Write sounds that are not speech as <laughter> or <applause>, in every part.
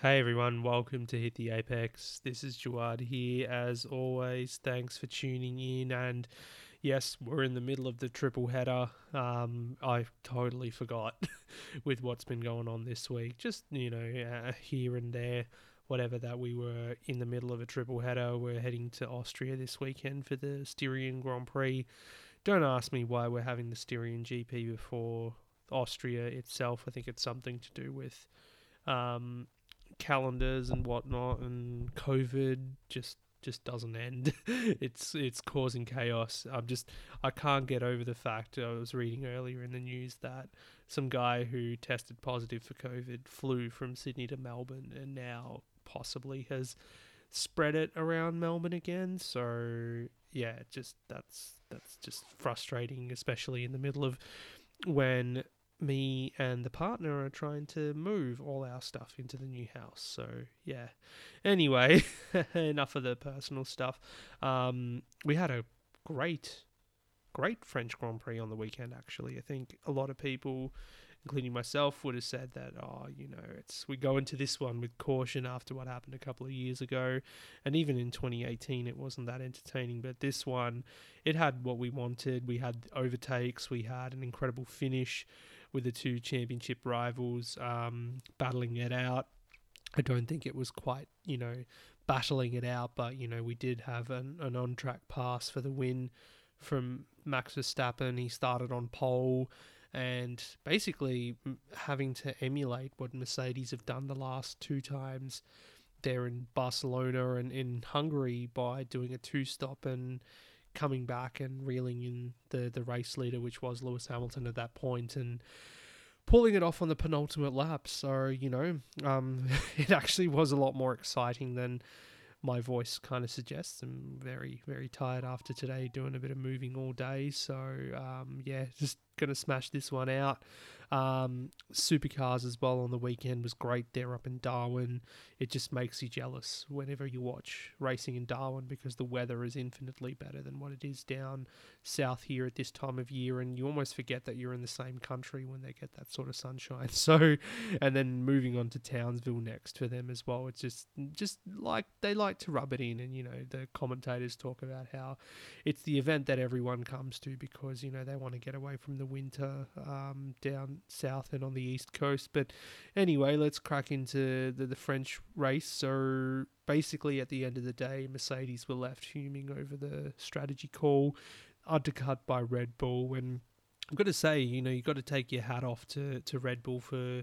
Hey everyone, welcome to Hit the Apex. This is Jawad here. As always, thanks for tuning in. And yes, we're in the middle of the triple header. Um, I totally forgot <laughs> with what's been going on this week. Just, you know, uh, here and there, whatever that we were in the middle of a triple header. We're heading to Austria this weekend for the Styrian Grand Prix. Don't ask me why we're having the Styrian GP before Austria itself. I think it's something to do with. Um, calendars and whatnot, and COVID just just doesn't end. <laughs> it's it's causing chaos. I'm just I can't get over the fact I was reading earlier in the news that some guy who tested positive for COVID flew from Sydney to Melbourne and now possibly has spread it around Melbourne again. So yeah, just that's that's just frustrating, especially in the middle of when me and the partner are trying to move all our stuff into the new house. So yeah. Anyway, <laughs> enough of the personal stuff. Um, we had a great, great French Grand Prix on the weekend. Actually, I think a lot of people, including myself, would have said that. Oh, you know, it's we go into this one with caution after what happened a couple of years ago, and even in 2018, it wasn't that entertaining. But this one, it had what we wanted. We had overtakes. We had an incredible finish with the two championship rivals um, battling it out. I don't think it was quite, you know, battling it out, but, you know, we did have an, an on track pass for the win from Max Verstappen. He started on pole and basically having to emulate what Mercedes have done the last two times there in Barcelona and in Hungary by doing a two stop and coming back and reeling in the, the race leader, which was Lewis Hamilton at that point, and pulling it off on the penultimate lap. So, you know, um, <laughs> it actually was a lot more exciting than my voice kind of suggests. I'm very, very tired after today doing a bit of moving all day. So, um, yeah, just going to smash this one out. Um, supercars as well on the weekend was great there up in Darwin. It just makes you jealous whenever you watch racing in Darwin because the weather is infinitely better than what it is down south here at this time of year, and you almost forget that you're in the same country when they get that sort of sunshine. <laughs> So, and then moving on to Townsville next for them as well. It's just just like they like to rub it in, and you know the commentators talk about how it's the event that everyone comes to because you know they want to get away from the winter um, down south and on the east coast. But anyway, let's crack into the, the French race. So basically, at the end of the day, Mercedes were left fuming over the strategy call, undercut by Red Bull. And I've got to say, you know, you've got to take your hat off to, to Red Bull for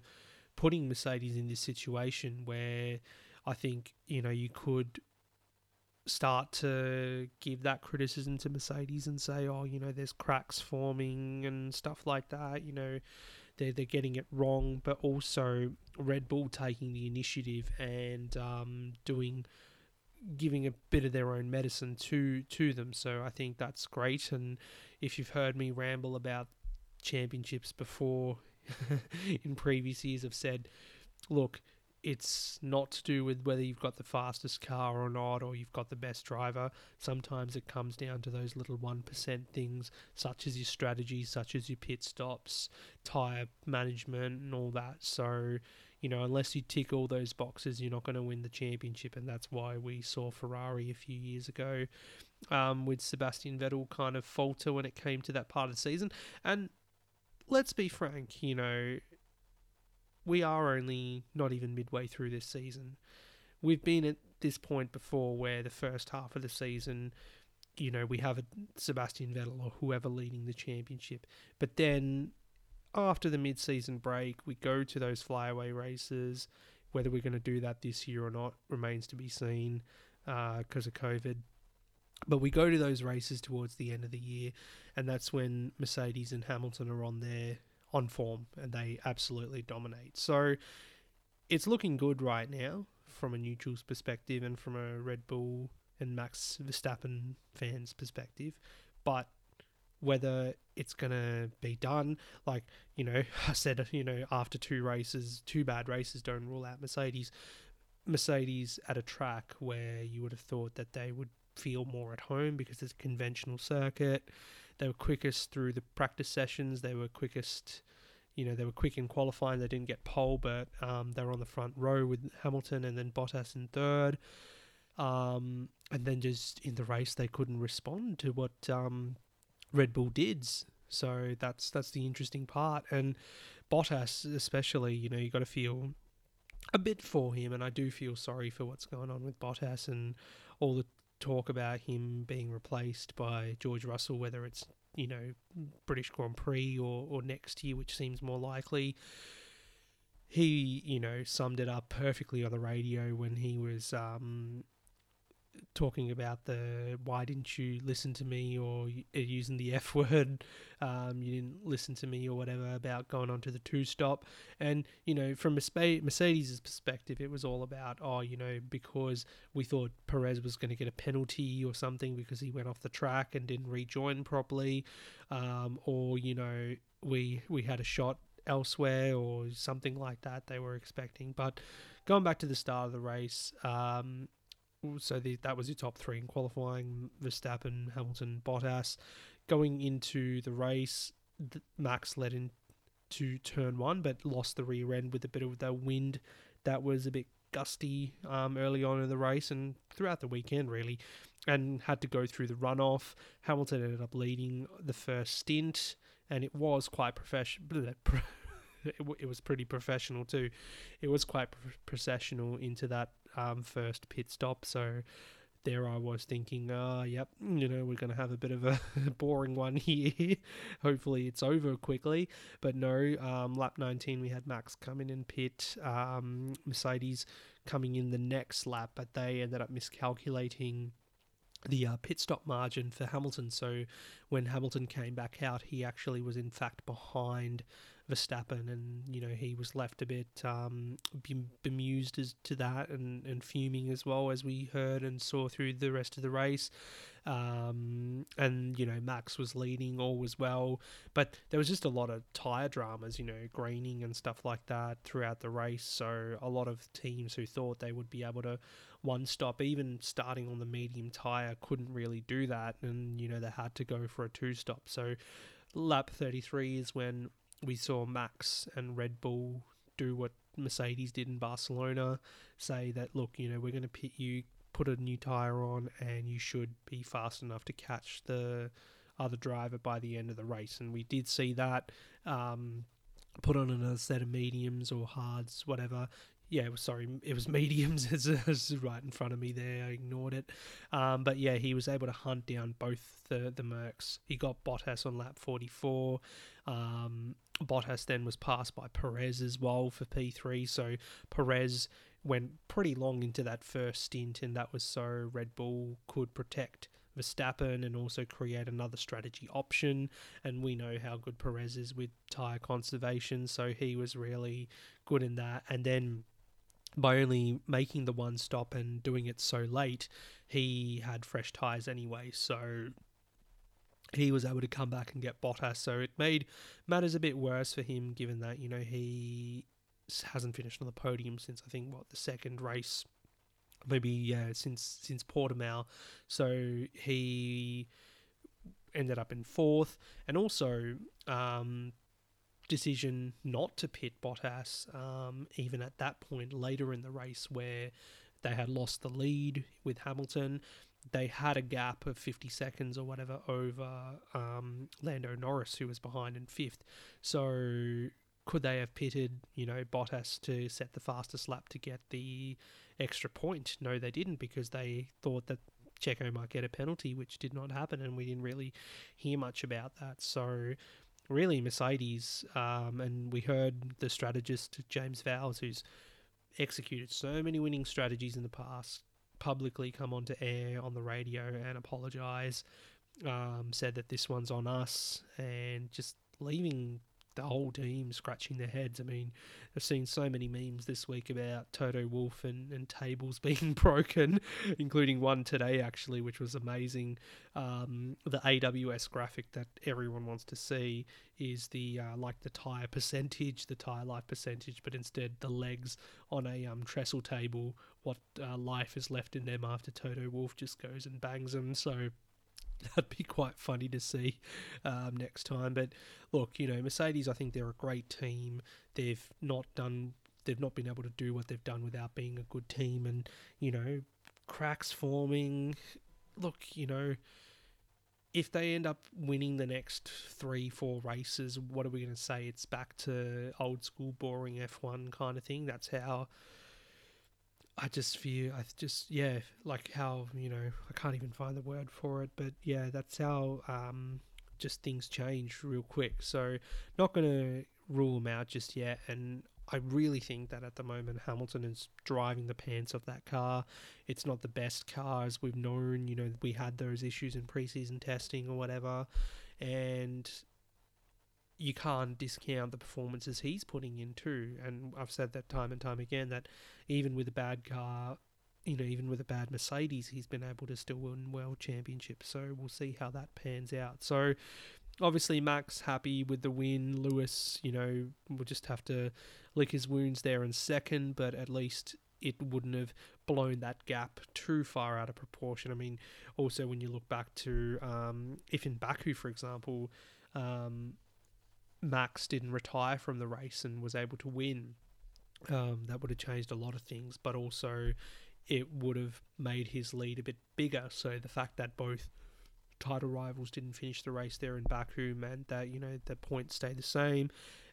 putting Mercedes in this situation where I think, you know, you could start to give that criticism to Mercedes and say, oh, you know, there's cracks forming and stuff like that. You know, they're, they're getting it wrong, but also Red Bull taking the initiative and um, doing giving a bit of their own medicine to to them. So I think that's great. And if you've heard me ramble about championships before <laughs> in previous years, I've said, look, it's not to do with whether you've got the fastest car or not, or you've got the best driver. Sometimes it comes down to those little 1% things, such as your strategy, such as your pit stops, tyre management, and all that. So, you know, unless you tick all those boxes, you're not going to win the championship. And that's why we saw Ferrari a few years ago um, with Sebastian Vettel kind of falter when it came to that part of the season. And let's be frank, you know, we are only not even midway through this season. We've been at this point before where the first half of the season, you know, we have a Sebastian Vettel or whoever leading the championship. But then after the mid season break, we go to those flyaway races. Whether we're going to do that this year or not remains to be seen because uh, of COVID. But we go to those races towards the end of the year, and that's when Mercedes and Hamilton are on their on form and they absolutely dominate. So it's looking good right now from a neutral's perspective and from a Red Bull and Max Verstappen fans' perspective. But whether it's going to be done, like, you know, <laughs> I said, you know, after two races, two bad races don't rule out Mercedes. Mercedes at a track where you would have thought that they would feel more at home because it's a conventional circuit. They were quickest through the practice sessions. They were quickest, you know, they were quick in qualifying. They didn't get pole, but um, they were on the front row with Hamilton and then Bottas in third. Um, and then just in the race, they couldn't respond to what um, Red Bull did. So that's that's the interesting part. And Bottas, especially, you know, you got to feel a bit for him, and I do feel sorry for what's going on with Bottas and all the talk about him being replaced by George Russell, whether it's you know British Grand Prix or or next year, which seems more likely. He, you know, summed it up perfectly on the radio when he was um, talking about the why didn't you listen to me or uh, using the F <laughs> word, um, you didn't listen to me or whatever about going on to the two stop. And, you know, from Mercedes' perspective, it was all about, oh, you know, because we thought Perez was going to get a penalty or something because he went off the track and didn't rejoin properly, um, or, you know, we, we had a shot elsewhere or something like that they were expecting. But going back to the start of the race, um, so the, that was your top three in qualifying: Verstappen, Hamilton, Bottas. Going into the race, Max led in to turn one, but lost the rear end with a bit of the wind that was a bit gusty um, early on in the race and throughout the weekend, really, and had to go through the runoff. Hamilton ended up leading the first stint, and it was quite professional. <laughs> It was pretty professional too. It was quite processional into that um, first pit stop. So there I was thinking, uh, yep, you know, we're going to have a bit of a <laughs> boring one here. <laughs> Hopefully it's over quickly. But no, um, lap 19, we had Max coming in pit, um, Mercedes coming in the next lap, but they ended up miscalculating the uh, pit stop margin for Hamilton. So when Hamilton came back out, he actually was in fact behind Verstappen, and you know he was left a bit um, bemused as to that, and, and fuming as well as we heard and saw through the rest of the race. Um, and you know Max was leading, all was well, but there was just a lot of tire dramas, you know, graining and stuff like that throughout the race. So a lot of teams who thought they would be able to one stop, even starting on the medium tire, couldn't really do that, and you know they had to go for a two stop. So lap 33 is when we saw Max and Red Bull do what Mercedes did in Barcelona, say that look, you know, we're going to pit you, put a new tire on, and you should be fast enough to catch the other driver by the end of the race. And we did see that. Um, put on another set of mediums or hards, whatever, yeah, sorry, it was <laughs> mediums. <laughs> right in front of me there. I ignored it. Um, but yeah, he was able to hunt down both the the Mercs. He got Bottas on lap 44. Um, Bottas then was passed by Perez as well for P3. So Perez went pretty long into that first stint, and that was so Red Bull could protect Verstappen and also create another strategy option. And we know how good Perez is with tyre conservation, so he was really good in that. And then by only making the one stop and doing it so late, he had fresh tyres anyway. So he was able to come back and get Bottas. So it made matters a bit worse for him, given that you know he hasn't finished on the podium since I think what the second race, maybe yeah since since Portimao. So he ended up in fourth, and also um, decision not to pit Bottas, um, even at that point later in the race where they had lost the lead with Hamilton. They had a gap of 50 seconds or whatever over um, Lando Norris, who was behind in fifth. So could they have pitted, you know, Bottas to set the fastest lap to get the extra point? No, they didn't because they thought that Checo might get a penalty, which did not happen, and we didn't really hear much about that. So really Mercedes, um, and we heard the strategist James Vowles, who's executed so many winning strategies in the past, publicly come onto air on the radio and apologize. Um, said that this one's on us, and just leaving the whole team scratching their heads. I mean, I've seen so many memes this week about Toto Wolff and, and tables <laughs> being broken, including one today actually, which was amazing. Um, the AWS graphic that everyone wants to see is the uh, like the tire percentage, the tire life percentage, but instead the legs on a um, trestle table. What uh, life is left in them after Toto Wolff just goes and bangs them. So <laughs> that'd be quite funny to see um, next time. But look, you know, Mercedes, I think they're a great team. They've not done, they've not been able to do what they've done without being a good team, and you know, cracks forming. Look, you know, if they end up winning the next three, four races, what are we going to say? It's back to old school, boring F1 kind of thing. That's how I just feel, I just, yeah, like how, you know, I can't even find the word for it, but yeah, that's how um, just things change real quick. So, not going to rule them out just yet. And I really think that at the moment Hamilton is driving the pants of that car. It's not the best car as we've known. You know, we had those issues in preseason testing or whatever. And you can't discount the performances he's putting in too. And I've said that time and time again that even with a bad car, you know, even with a bad Mercedes, he's been able to still win world championships. So we'll see how that pans out. So obviously Max happy with the win. Lewis, you know, will just have to lick his wounds there in second, but at least it wouldn't have blown that gap too far out of proportion. I mean, also when you look back to um, if in Baku, for example, um, Max didn't retire from the race and was able to win, um, that would have changed a lot of things, but also it would have made his lead a bit bigger. So the fact that both title rivals didn't finish the race there in Baku meant that, you know, the points stay the same.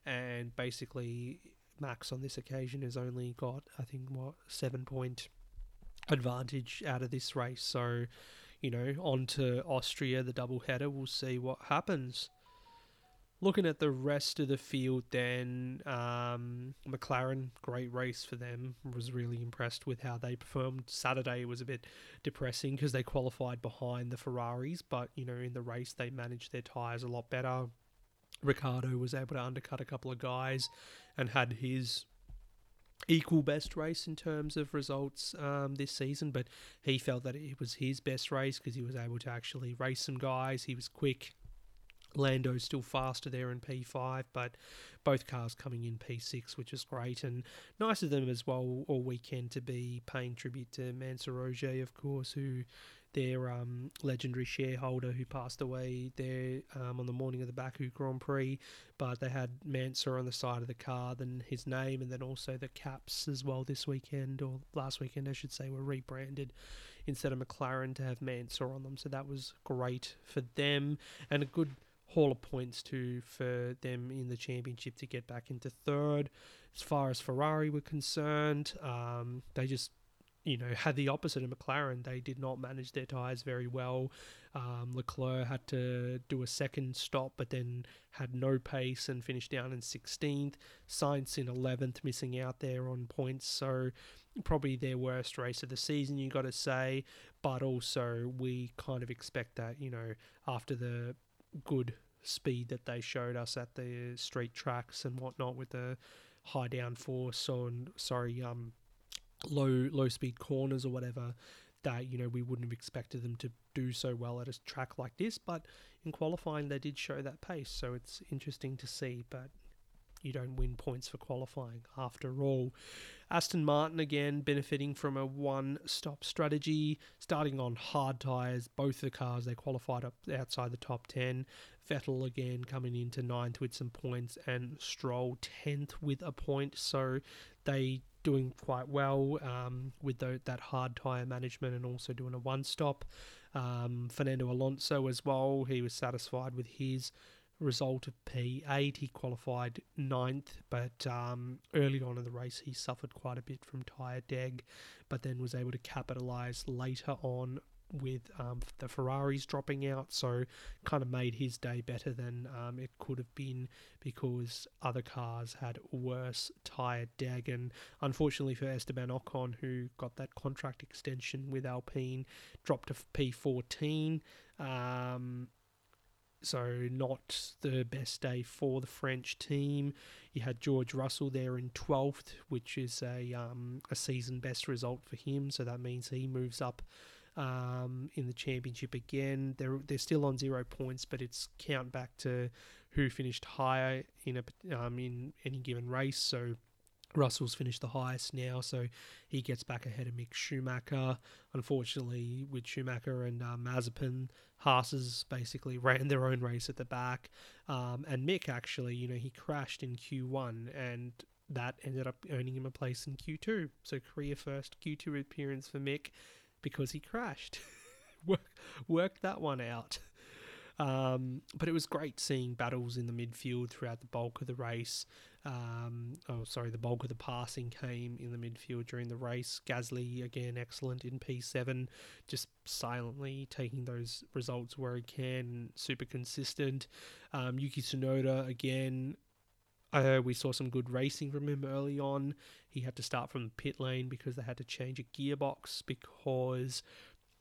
And basically, Max on this occasion has only got, I think, what, seven point advantage out of this race. So, you know, on to Austria, the double header. We'll see what happens looking at the rest of the field, then um, McLaren, great race for them. Was really impressed with how they performed. Saturday was a bit depressing because they qualified behind the Ferraris, but you know in the race they managed their tyres a lot better. Ricciardo was able to undercut a couple of guys and had his equal best race in terms of results um, this season, but he felt that it was his best race because he was able to actually race some guys. He was quick Lando's still faster there in P5, but both cars coming in P6, which is great. And nice of them as well all weekend to be paying tribute to Mansour Ojjeh, of course, who their um, legendary shareholder who passed away there um, on the morning of the Baku Grand Prix. But they had Mansour on the side of the car, then his name, and then also the caps as well this weekend, or last weekend, I should say, were rebranded instead of McLaren to have Mansour on them. So that was great for them and a good haul of points to for them in the championship to get back into third. As far as Ferrari were concerned, um, they just you know had the opposite of McLaren. They did not manage their tyres very well. Um, Leclerc had to do a second stop, but then had no pace and finished down in 16th. Sainz in 11th, missing out there on points. So probably their worst race of the season, you got to say. But also we kind of expect that you know after the good speed that they showed us at the street tracks and whatnot with the high downforce on sorry um low low speed corners or whatever that you know we wouldn't have expected them to do so well at a track like this. But in qualifying they did show that pace so it's interesting to see. But you don't win points for qualifying after all. Aston Martin again benefiting from a one stop strategy, starting on hard tyres. Both the cars they qualified up outside the top 10. Vettel again coming into ninth with some points, and Stroll 10th with a point. So they doing quite well um, with the, that hard tyre management and also doing a one stop. Um, Fernando Alonso as well, he was satisfied with his result of P8. He qualified ninth, but um, early on in the race he suffered quite a bit from tyre deg, but then was able to capitalise later on with um, the Ferraris dropping out, so kind of made his day better than um, it could have been because other cars had worse tyre deg. And unfortunately for Esteban Ocon, who got that contract extension with Alpine, dropped to P14. Um, so not the best day for the French team. You had George Russell there in 12th, which is a um, a season best result for him. So that means he moves up um, in the championship again. They're they're still on zero points, but it's count back to who finished higher in a um, in any given race. So Russell's finished the highest now, so he gets back ahead of Mick Schumacher. Unfortunately, with Schumacher and uh, Mazepin, Haas's basically ran their own race at the back. Um, and Mick actually, you know, he crashed in Q1 and that ended up earning him a place in Q2. So career first Q2 appearance for Mick because he crashed. <laughs> Work, worked that one out. Um, but it was great seeing battles in the midfield throughout the bulk of the race. Um, oh, sorry, the bulk of the passing came in the midfield during the race. Gasly, again, excellent in P7, just silently taking those results where he can, super consistent. Um, Yuki Tsunoda, again, uh, we saw some good racing from him early on. He had to start from the pit lane because they had to change a gearbox because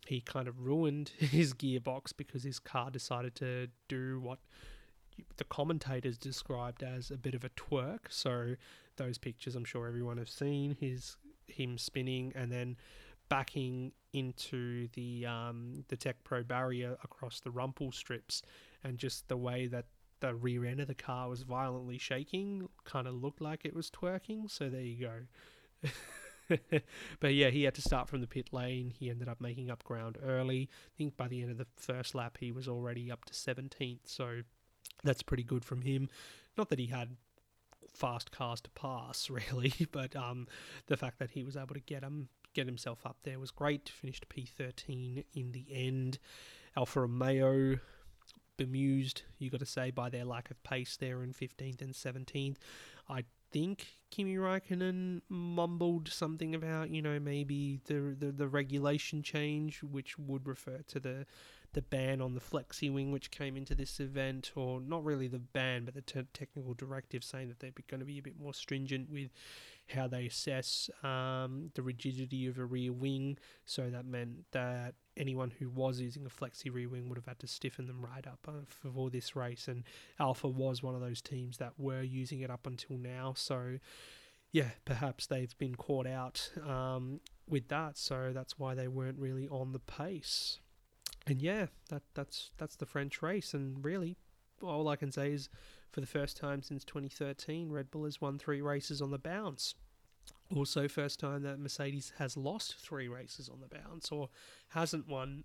he kind of ruined <laughs> his gearbox because his car decided to do what the commentators described as a bit of a twerk. So those pictures, I'm sure everyone has seen, his him spinning and then backing into the um, the TecPro barrier across the rumple strips, and just the way that the rear end of the car was violently shaking, kind of looked like it was twerking. So there you go. <laughs> <laughs> but yeah, he had to start from the pit lane. He ended up making up ground early. I think by the end of the first lap, he was already up to 17th. So that's pretty good from him. Not that he had fast cars to pass, <laughs> really, but um, the fact that he was able to get him get himself up there was great. Finished P13 in the end. Alfa Romeo bemused, you got to say, by their lack of pace there in 15th and 17th. I think Kimi Raikkonen mumbled something about, you know, maybe the, the, the regulation change, which would refer to the the ban on the flexi wing, which came into this event, or not really the ban, but the t- technical directive saying that they're going to be a bit more stringent with how they assess um, the rigidity of a rear wing. So that meant that anyone who was using a flexi rear wing would have had to stiffen them right up uh, for this race. And Alfa was one of those teams that were using it up until now. So, yeah, perhaps they've been caught out um, with that. So that's why they weren't really on the pace. And yeah, that that's that's the French race. And really, all I can say is, for the first time since 2013, Red Bull has won three races on the bounce. Also, first time that Mercedes has lost three races on the bounce or hasn't won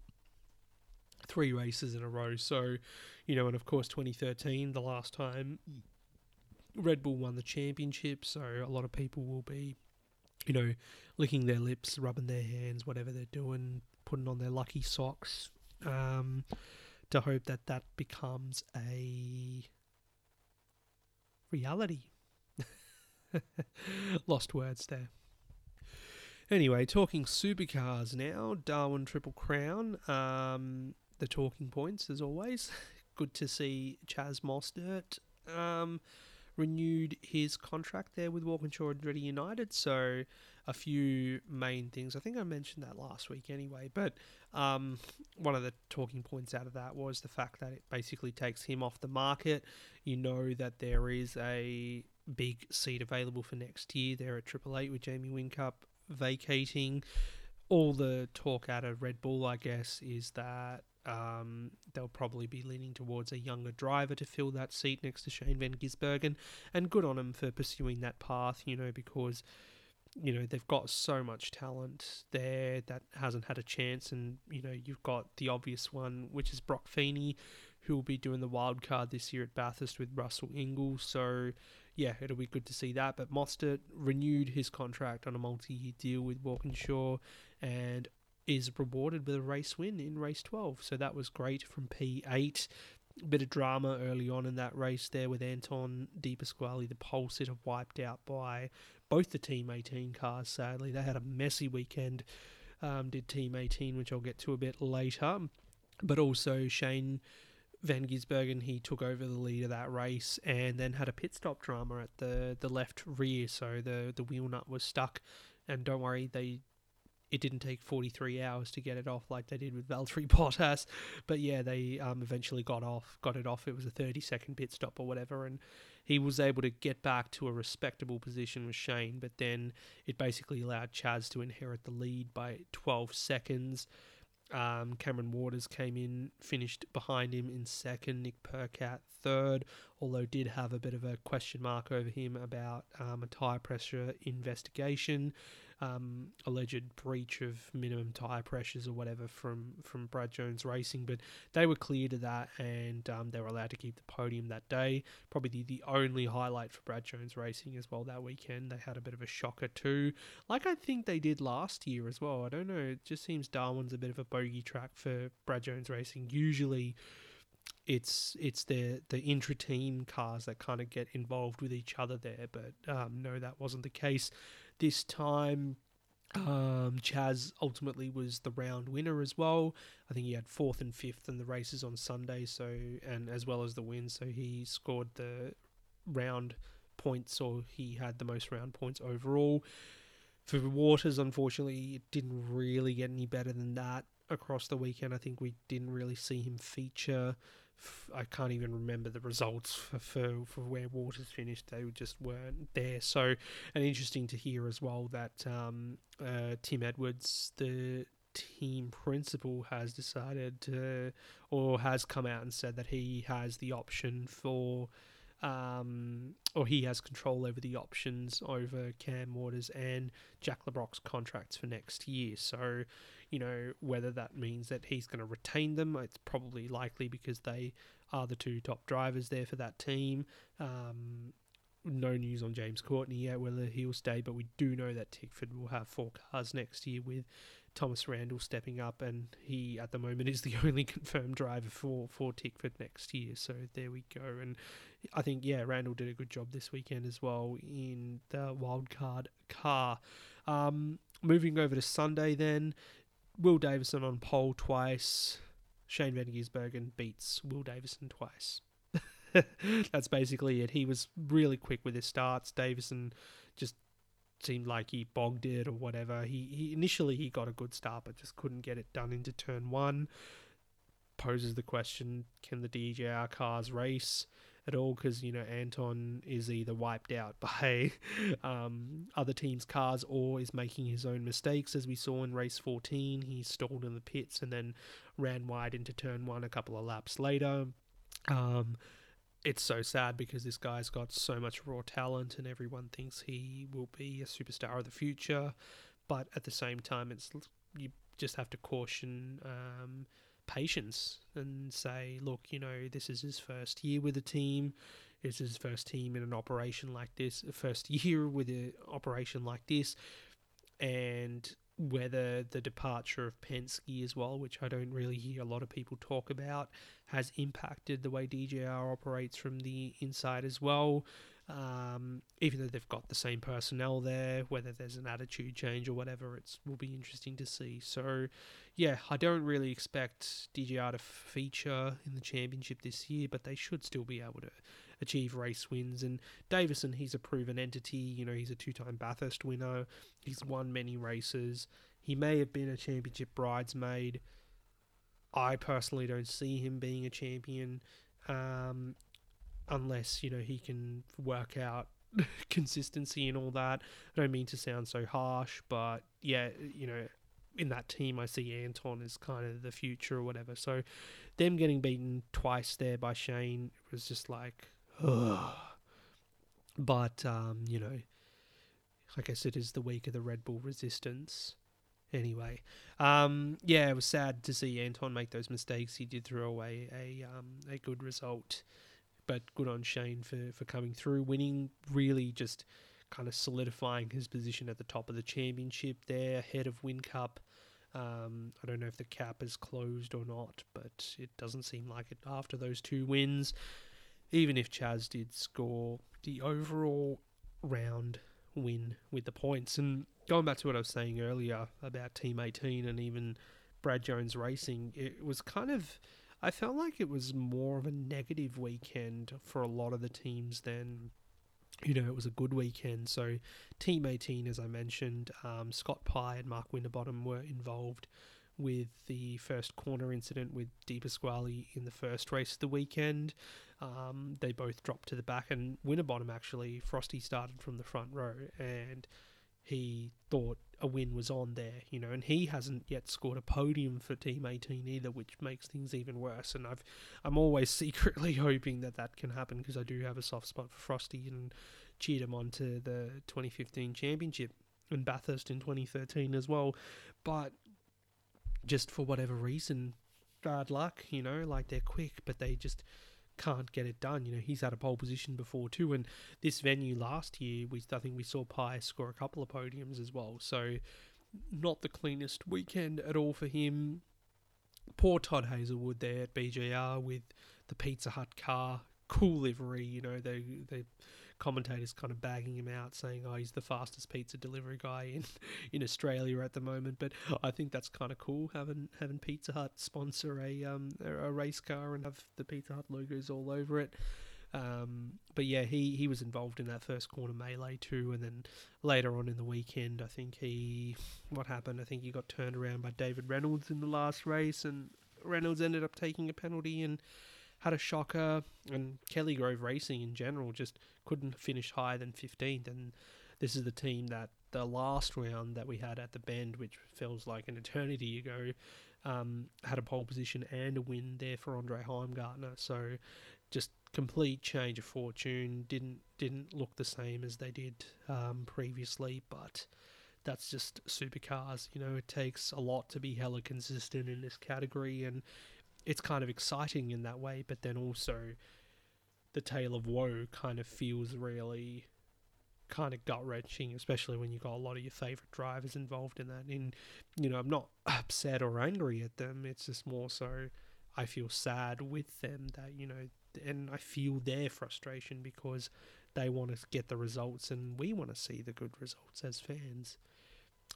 three races in a row. So, you know, and of course, 2013, the last time Red Bull won the championship. So, a lot of people will be, you know, licking their lips, rubbing their hands, whatever they're doing, putting on their lucky socks um, to hope that that becomes a reality <laughs> Lost words there. Anyway, talking supercars now. Darwin Triple Crown. Um, the talking points, as always. <laughs> Good to see Chaz Mostert um, renewed his contract there with Walkinshaw Andretti United. So, a few main things. I think I mentioned that last week anyway. But um, one of the talking points out of that was the fact that it basically takes him off the market. You know that there is a big seat available for next year there at Triple Eight with Jamie Whincup vacating. All the talk out of Red Bull, I guess, is that um, they'll probably be leaning towards a younger driver to fill that seat next to Shane Van Gisbergen. And good on them for pursuing that path, you know, because, you know, they've got so much talent there that hasn't had a chance. And, you know, you've got the obvious one, which is Brock Feeney, who will be doing the wild card this year at Bathurst with Russell Ingall. So, yeah, it'll be good to see that. But Mostert renewed his contract on a multi-year deal with Walkinshaw and is rewarded with a race win in race 12. So that was great from P8. Bit of drama early on in that race there with Anton De Pasquale, the pole sitter, wiped out by both the Team 18 cars, sadly. They had a messy weekend, um, did Team 18, which I'll get to a bit later. But also Shane Van Gisbergen, he took over the lead of that race and then had a pit stop drama at the, the left rear, so the, the wheel nut was stuck. And don't worry, they it didn't take 43 hours to get it off like they did with Valtteri <laughs> Bottas. But yeah, they um, eventually got off, got it off. It was a 30 second pit stop or whatever, and he was able to get back to a respectable position with Shane. But then it basically allowed Chaz to inherit the lead by 12 seconds Um, Cameron Waters came in, finished behind him in second. Nick Percat third, although did have a bit of a question mark over him about um, a tyre pressure investigation um, alleged breach of minimum tire pressures or whatever from from Brad Jones Racing, but they were clear to that and um, they were allowed to keep the podium that day. Probably the, the only highlight for Brad Jones Racing as well that weekend. They had a bit of a shocker too, like I think they did last year as well. I don't know. It just seems Darwin's a bit of a bogey track for Brad Jones Racing. Usually it's it's the the intra team cars that kind of get involved with each other there. But um, no, that wasn't the case this time. Um, Chaz ultimately was the round winner as well. I think he had fourth and fifth in the races on Sunday, so and as well as the win, so he scored the round points, or he had the most round points overall. For Waters, unfortunately, it didn't really get any better than that across the weekend. I think we didn't really see him feature I can't even remember the results for, for, for where Waters finished. They just weren't there. So, and interesting to hear as well that um, uh, Tim Edwards, the team principal, has decided to, or has come out and said that he has the option for um, or he has control over the options over Cam Waters and Jack Le Brocq's contracts for next year. So, you know, whether that means that he's going to retain them, it's probably likely because they are the two top drivers there for that team. Um, no news on James Courtney yet, whether he'll stay, but we do know that Tickford will have four cars next year with Thomas Randall stepping up, and he at the moment <laughs> is the only confirmed driver for for Tickford next year. So there we go. And I think yeah, Randall did a good job this weekend as well in the wildcard car. Um, moving over to Sunday, then Will Davison on pole twice. Shane Van Gisbergen beats Will Davison twice. <laughs> That's basically it. He was really quick with his starts. Davison seemed like he bogged it or whatever. He, he initially he got a good start, but just couldn't get it done into turn one. Poses the question: Can the DJR cars race? at all because you know Anton is either wiped out <laughs> by um, other teams' cars or is making his own mistakes. As we saw in race 14, he stalled in the pits and then ran wide into turn one a couple of laps later. Um, it's so sad because this guy's got so much raw talent and everyone thinks he will be a superstar of the future. But at the same time, it's you just have to caution um, patience and say, look, you know, this is his first year with the team. It's his first team in an operation like this, first <laughs> year with an operation like this, and whether the departure of Penske as well, which I don't really hear a lot of people talk about, has impacted the way DJR operates from the inside as well. Um, even though they've got the same personnel there, whether there's an attitude change or whatever, it will be interesting to see. So, yeah, I don't really expect DJR to feature in the championship this year, but they should still be able to achieve race wins. And Davison, he's a proven entity. You know, he's a two-time Bathurst winner. He's won many races. He may have been a championship bridesmaid. I personally don't see him being a champion. Um, unless you know he can work out <laughs> consistency and all that. I don't mean to sound so harsh, but yeah, you know, in that team, I see Anton as kind of the future or whatever. So, them getting beaten twice there by Shane was just like, ugh. But um, you know, I guess it is the week of the Red Bull resistance. Anyway, um, yeah, it was sad to see Anton make those mistakes. He did throw away a um, a good result but good on Shane for, for coming through, winning, really just kind of solidifying his position at the top of the championship there, ahead of Whincup. Um, I don't know if the cap is closed or not, but it doesn't seem like it after those two wins. Even if Chaz did score the overall round win with the points. And going back to what I was saying earlier about Team 18 and even Brad Jones Racing, it was kind of I felt like it was more of a negative weekend for a lot of the teams than you know, it was a good weekend. So, Team 18, as I mentioned, um, Scott Pye and Mark Winterbottom were involved with the first corner incident with De Pasquale in the first race of the weekend. Um, they both dropped to the back, and Winterbottom actually, Frosty started from the front row, and he thought a win was on there, you know, and he hasn't yet scored a podium for Team 18 either, which makes things even worse. And I've, I'm always <laughs> secretly hoping that that can happen because I do have a soft spot for Frosty and cheered him on to the 2015 championship and Bathurst in 2013 as well. But just for whatever reason, bad luck, you know, like they're quick, but they just can't get it done. You know, he's had a pole position before too, and this venue last year, we I think we saw Pius score a couple of podiums as well. So, not the cleanest weekend at all for him. Poor Todd Hazelwood there at BJR with the Pizza Hut car, cool livery. You know, they they commentators kind of bagging him out, saying, "Oh, he's the fastest pizza delivery guy in <laughs> in Australia at the moment." But I think that's kind of cool having having Pizza Hut sponsor a um a race car and have the Pizza Hut logos all over it. Um, but yeah, he, he was involved in that first corner melee too, and then later on in the weekend, I think he what happened? I think he got turned around by David Reynolds in the last race, and Reynolds ended up taking a penalty and had a shocker, and Kelly Grove Racing in general just couldn't finish higher than 15th. And this is the team that the last round that we had at the Bend, which feels like an eternity ago, um, had a pole position and a win there for Andre Heimgartner. So just complete change of fortune. Didn't didn't look the same as they did um, previously, but that's just supercars. You know, it takes a lot to be hella consistent in this category, and it's kind of exciting in that way, but then also the tale of woe kind of feels really kind of gut wrenching, especially when you've got a lot of your favourite drivers involved in that. And, you know, I'm not <clears throat> upset or angry at them, it's just more so I feel sad with them that, you know, and I feel their frustration because they want to get the results and we want to see the good results as fans.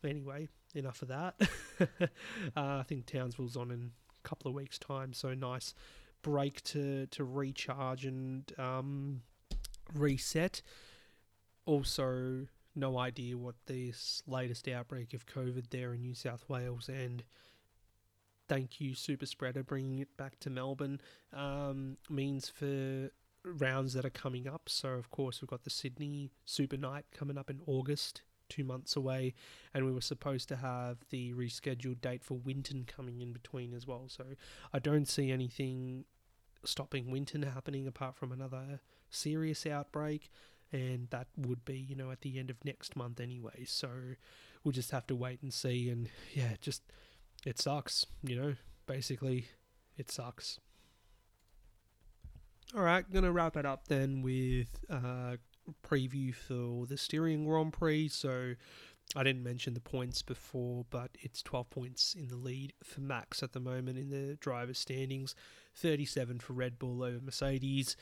Anyway, enough of that. <laughs> uh, I think Townsville's on in couple of weeks' time. So nice break to to recharge and um, reset. Also, no idea what this latest outbreak of COVID there in New South Wales and thank you super spreader bringing it back to Melbourne um, means for rounds that are coming up. So of course we've got the Sydney Super Night coming up in August two months away, and we were supposed to have the rescheduled date for Winton coming in between as well. So I don't see anything stopping Winton happening apart from another serious outbreak, and that would be, you know, at the end of next month anyway. So we'll just have to wait and see. And yeah, just it sucks, you know, basically, it sucks. All right, gonna wrap it up then with uh, preview for the Styrian Grand Prix. So I didn't mention the points before, but it's 12 points in the lead for Max at the moment in the driver's standings, 37 for Red Bull over Mercedes.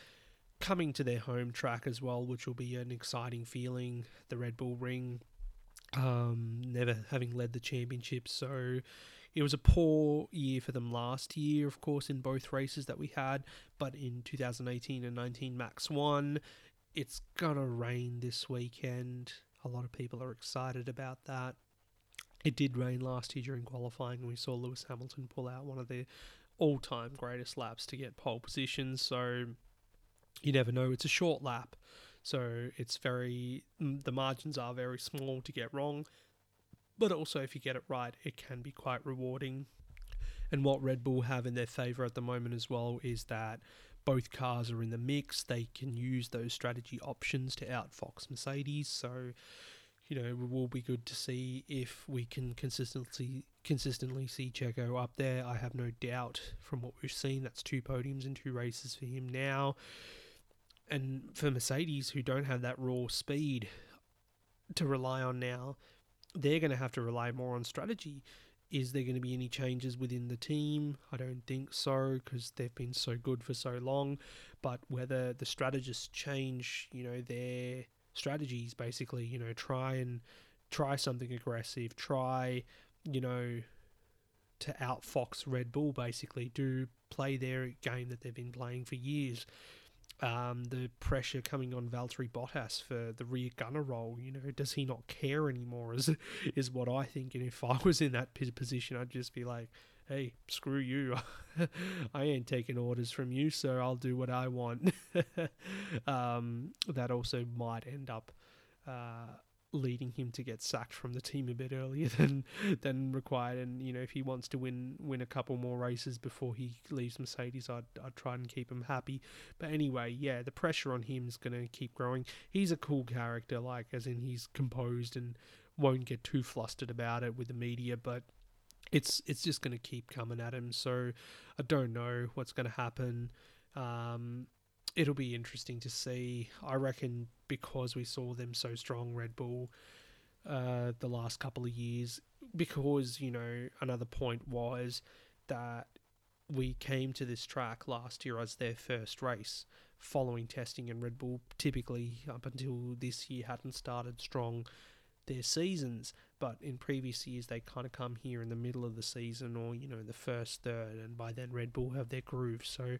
Coming to their home track as well, which will be an exciting feeling. The Red Bull Ring, um, never having led the championship, so it was a poor year for them last year, of course, in both races that we had. But in 2018 and 19, Max won it's gonna rain this weekend. A lot of people are excited about that. It did rain last year during qualifying, and we saw Lewis Hamilton pull out one of the all time greatest laps to get pole position. So you never know. It's a short lap, so it's very, the margins are very small to get wrong. But also, if you get it right, it can be quite rewarding. And what Red Bull have in their favour at the moment as well is that both cars are in the mix. They can use those strategy options to outfox Mercedes. So, you know, it will be good to see if we can consistently consistently see Checo up there. I have no doubt from what we've seen. That's two podiums in two races for him now. And for Mercedes, who don't have that raw speed to rely on now, they're going to have to rely more on strategy. Is there going to be any changes within the team? I don't think so because they've been so good for so long. But whether the strategists change, you know, their strategies basically, you know, try and try something aggressive, try, you know, to outfox Red Bull basically, do play their game that they've been playing for years um, the pressure coming on Valtteri Bottas for the rear gunner role. You know, does he not care anymore? Is is what I think. And if I <laughs> was in that position, I'd just be like, "Hey, screw you! <laughs> I ain't taking orders from you, so I'll do what I want." <laughs> um, that also might end up. Uh, leading him to get sacked from the team a bit earlier <laughs> than than required. And you know, if he wants to win win a couple more races before he leaves Mercedes, I'd I'd try and keep him happy. But anyway, yeah, the pressure on him is going to keep growing. He's a cool character, like as in he's composed and won't get too flustered about it with the media, but. It's it's just going to keep coming at him, so I don't know what's going to happen. Um, it'll be interesting to see. I reckon because we saw them so strong, Red Bull, uh, the last couple of years, because, you know, another point was that we came to this track last year as their first race following testing, and Red Bull typically, up until this year, hadn't started strong their seasons. But in previous years, they kind of come here in the middle of the season or, you know, the first third, and by then Red Bull have their groove. So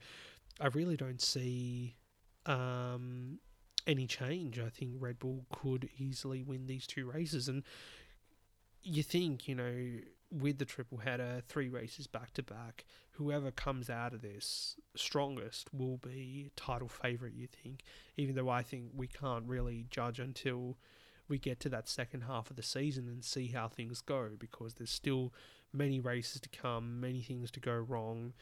I really don't see um, any change. I think Red Bull could easily win these two races, and you think you know with the triple header, three races back to back, whoever comes out of this strongest will be title favourite. You think, even though I think we can't really judge until we get to that second half of the season and see how things go because there's still many races to come, many things to go wrong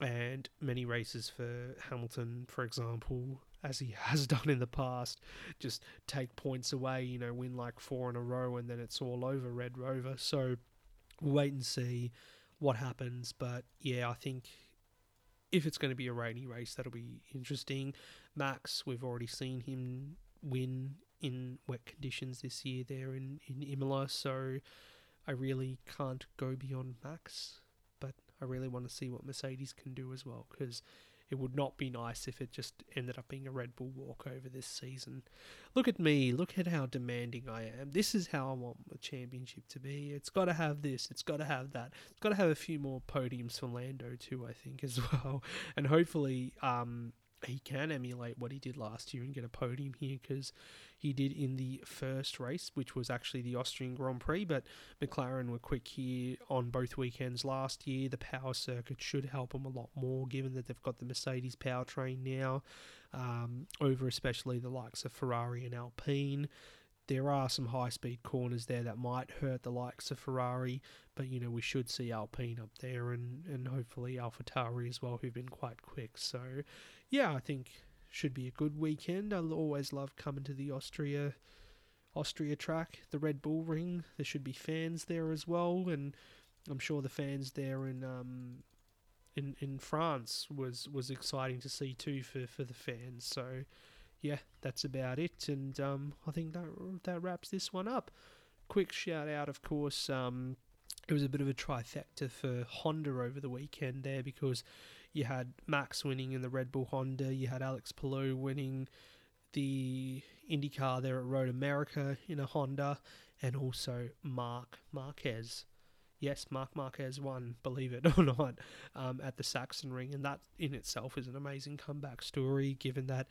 and many races for Hamilton, for example, as he <laughs> has done in the past, just take points away, you know, win like four in a row and then it's all over Red Rover. So we'll wait and see what happens. But yeah, I think if it's going to be a rainy race, that'll be interesting. Max, we've already seen him win in wet conditions this year there in, in Imola, so I really can't go beyond Max. I really want to see what Mercedes can do as well because it would not be nice if it just ended up being a Red Bull walkover this season. Look at me, look at how demanding I am. This is how I want the championship to be. It's got to have this, it's got to have that. It's got to have a few more podiums for Lando too, I think as <laughs> well. And hopefully um he can emulate what he did last year and get a podium here because he did in the first race, which was actually the Austrian Grand Prix. But McLaren were quick here on both weekends last year. The power circuit should help them a lot more, given that they've got the Mercedes powertrain now, um, over especially the likes of Ferrari and Alpine. There are some high speed corners there that might hurt the likes of Ferrari, but you know we should see Alpine up there and, and hopefully AlphaTauri as well, who've been quite quick. So yeah, I think should be a good weekend. I always love coming to the Austria Austria track, the Red Bull Ring. There should be fans there as well, and I'm sure the fans there in um, in in France was was exciting to see too for for the fans. So yeah, that's about it, and um, I think that that wraps this one up. Quick shout out, of course. Um, it was a bit of a trifecta for Honda over the weekend there because you had Max winning in the Red Bull Honda. You had Alex Palou winning the IndyCar there at Road America in a Honda, and also Marc Marquez. Yes, Marc Marquez won, believe it <laughs> or not, um, at the Sachsenring, and that in itself is an amazing comeback story. Given that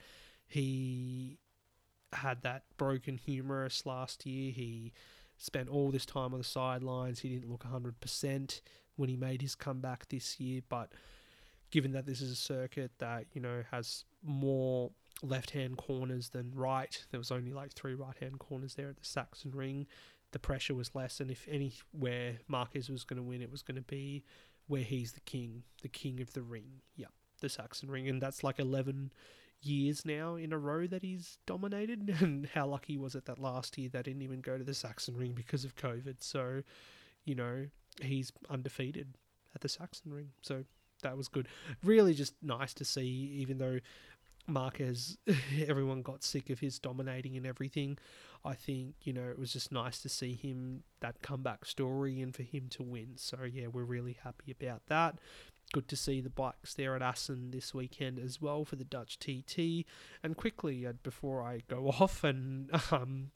he had that broken humerus last year, he spent all this time on the sidelines. He didn't look 100% when he made his comeback this year, but given that this is a circuit that you know has more left-hand corners than right, there was only like three right-hand corners there at the Sachsenring. The pressure was less, and if anywhere Marquez was going to win, it was going to be where he's the king, the king of the ring. Yep, the Sachsenring, and that's like eleven years now in a row that he's dominated. <laughs> And how lucky was it that last year they didn't even go to the Sachsenring because of COVID? So, you know, he's undefeated at the Sachsenring. So that was good. Really, just nice to see, even though Marquez, <laughs> everyone got sick of his dominating and everything. I think, you know, it was just nice to see him, that comeback story, and for him to win. So, yeah, we're really happy about that. Good to see the bikes there at Assen this weekend as well for the Dutch TT. And quickly, uh, before I go <laughs> off and um,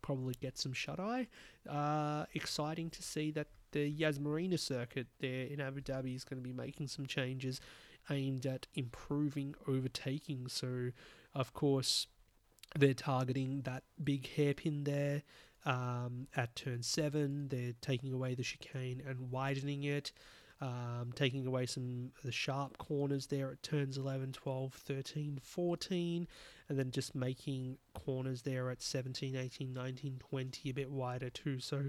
probably get some shut eye, uh, exciting to see that the Yas Marina circuit there in Abu Dhabi is going to be making some changes aimed at improving overtaking. So, of course, they're targeting that big hairpin there um, at turn seven. They're taking away the chicane and widening it. Um, taking away some of the sharp corners there at turns 11, 12, 13, 14, and then just making corners there at 17, 18, 19, 20 a bit wider too. So,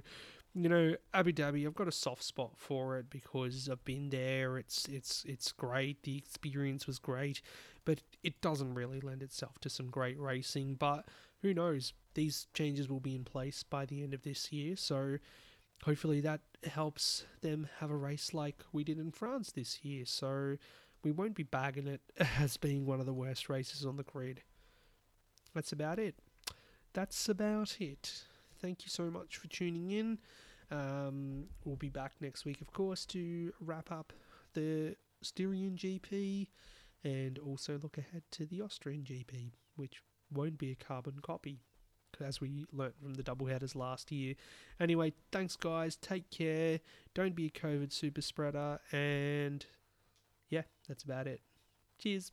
you know, Abu Dhabi, I've got a soft spot for it because I've been there. It's it's it's great. The experience was great, but it doesn't really lend itself to some great racing. But who knows? These changes will be in place by the end of this year, so hopefully that helps them have a race like we did in France this year. So we won't be bagging it <laughs> as being one of the worst races on the grid. That's about it. That's about it. Thank you so much for tuning in. Um, we'll be back next week, of course, to wrap up the Styrian GP and also look ahead to the Austrian GP, which won't be a carbon copy as we learnt from the double headers last year. Anyway, thanks guys. Take care. Don't be a COVID super spreader. And yeah, that's about it. Cheers.